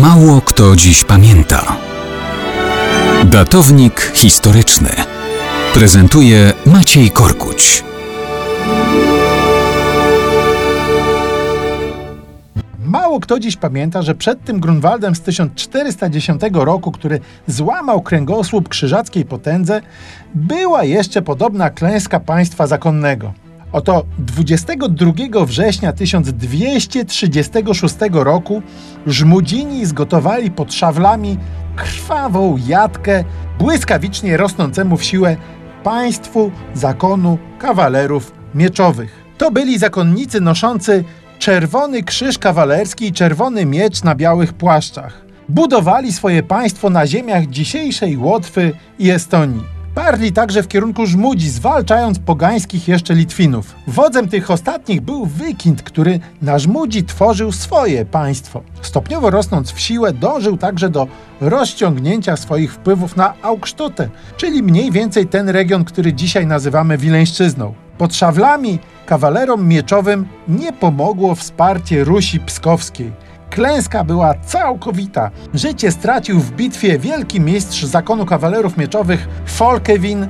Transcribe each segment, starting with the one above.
Mało kto dziś pamięta. Datownik historyczny prezentuje Maciej Korkuć. Mało kto dziś pamięta, że przed tym Grunwaldem z 1410 roku, który złamał kręgosłup krzyżackiej potędze, była jeszcze podobna klęska państwa zakonnego. Oto 22 września 1236 roku Żmudzini zgotowali pod szawlami krwawą jatkę błyskawicznie rosnącemu w siłę państwu zakonu kawalerów mieczowych. To byli zakonnicy noszący czerwony krzyż kawalerski i czerwony miecz na białych płaszczach. Budowali swoje państwo na ziemiach dzisiejszej Łotwy i Estonii. Parli także w kierunku Żmudzi, zwalczając pogańskich jeszcze Litwinów. Wodzem tych ostatnich był Wykind, który na Żmudzi tworzył swoje państwo. Stopniowo rosnąc w siłę, dążył także do rozciągnięcia swoich wpływów na Augsztutę, czyli mniej więcej ten region, który dzisiaj nazywamy Wileńszczyzną. Pod szawlami kawalerom mieczowym nie pomogło wsparcie Rusi Pskowskiej. Klęska była całkowita. Życie stracił w bitwie wielki mistrz zakonu kawalerów mieczowych Folkewin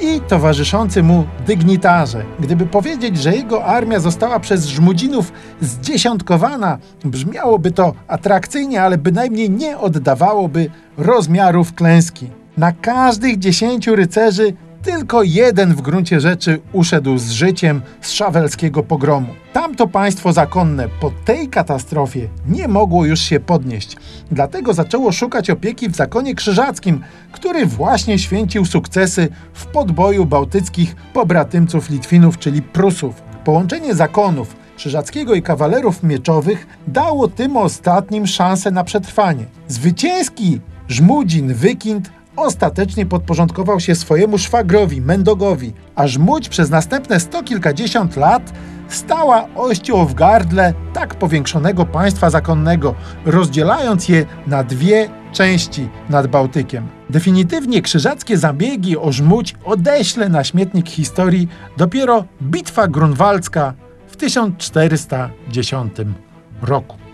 i towarzyszący mu dygnitarze. Gdyby powiedzieć, że jego armia została przez Żmudzinów zdziesiątkowana, brzmiałoby to atrakcyjnie, ale bynajmniej nie oddawałoby rozmiarów klęski. Na każdych dziesięciu rycerzy tylko jeden w gruncie rzeczy uszedł z życiem z szawelskiego pogromu. Tamto państwo zakonne po tej katastrofie nie mogło już się podnieść. Dlatego zaczęło szukać opieki w zakonie krzyżackim, który właśnie święcił sukcesy w podboju bałtyckich pobratymców Litwinów, czyli Prusów. Połączenie zakonów krzyżackiego i kawalerów mieczowych dało tym ostatnim szansę na przetrwanie. Zwycięski Żmudzin Wykind ostatecznie podporządkował się swojemu szwagrowi, Mendogowi, aż Żmudź przez następne sto kilkadziesiąt lat stała ością w gardle tak powiększonego państwa zakonnego, rozdzielając je na dwie części nad Bałtykiem. Definitywnie krzyżackie zabiegi o Żmudź odeślę na śmietnik historii dopiero bitwa grunwaldzka w 1410 roku.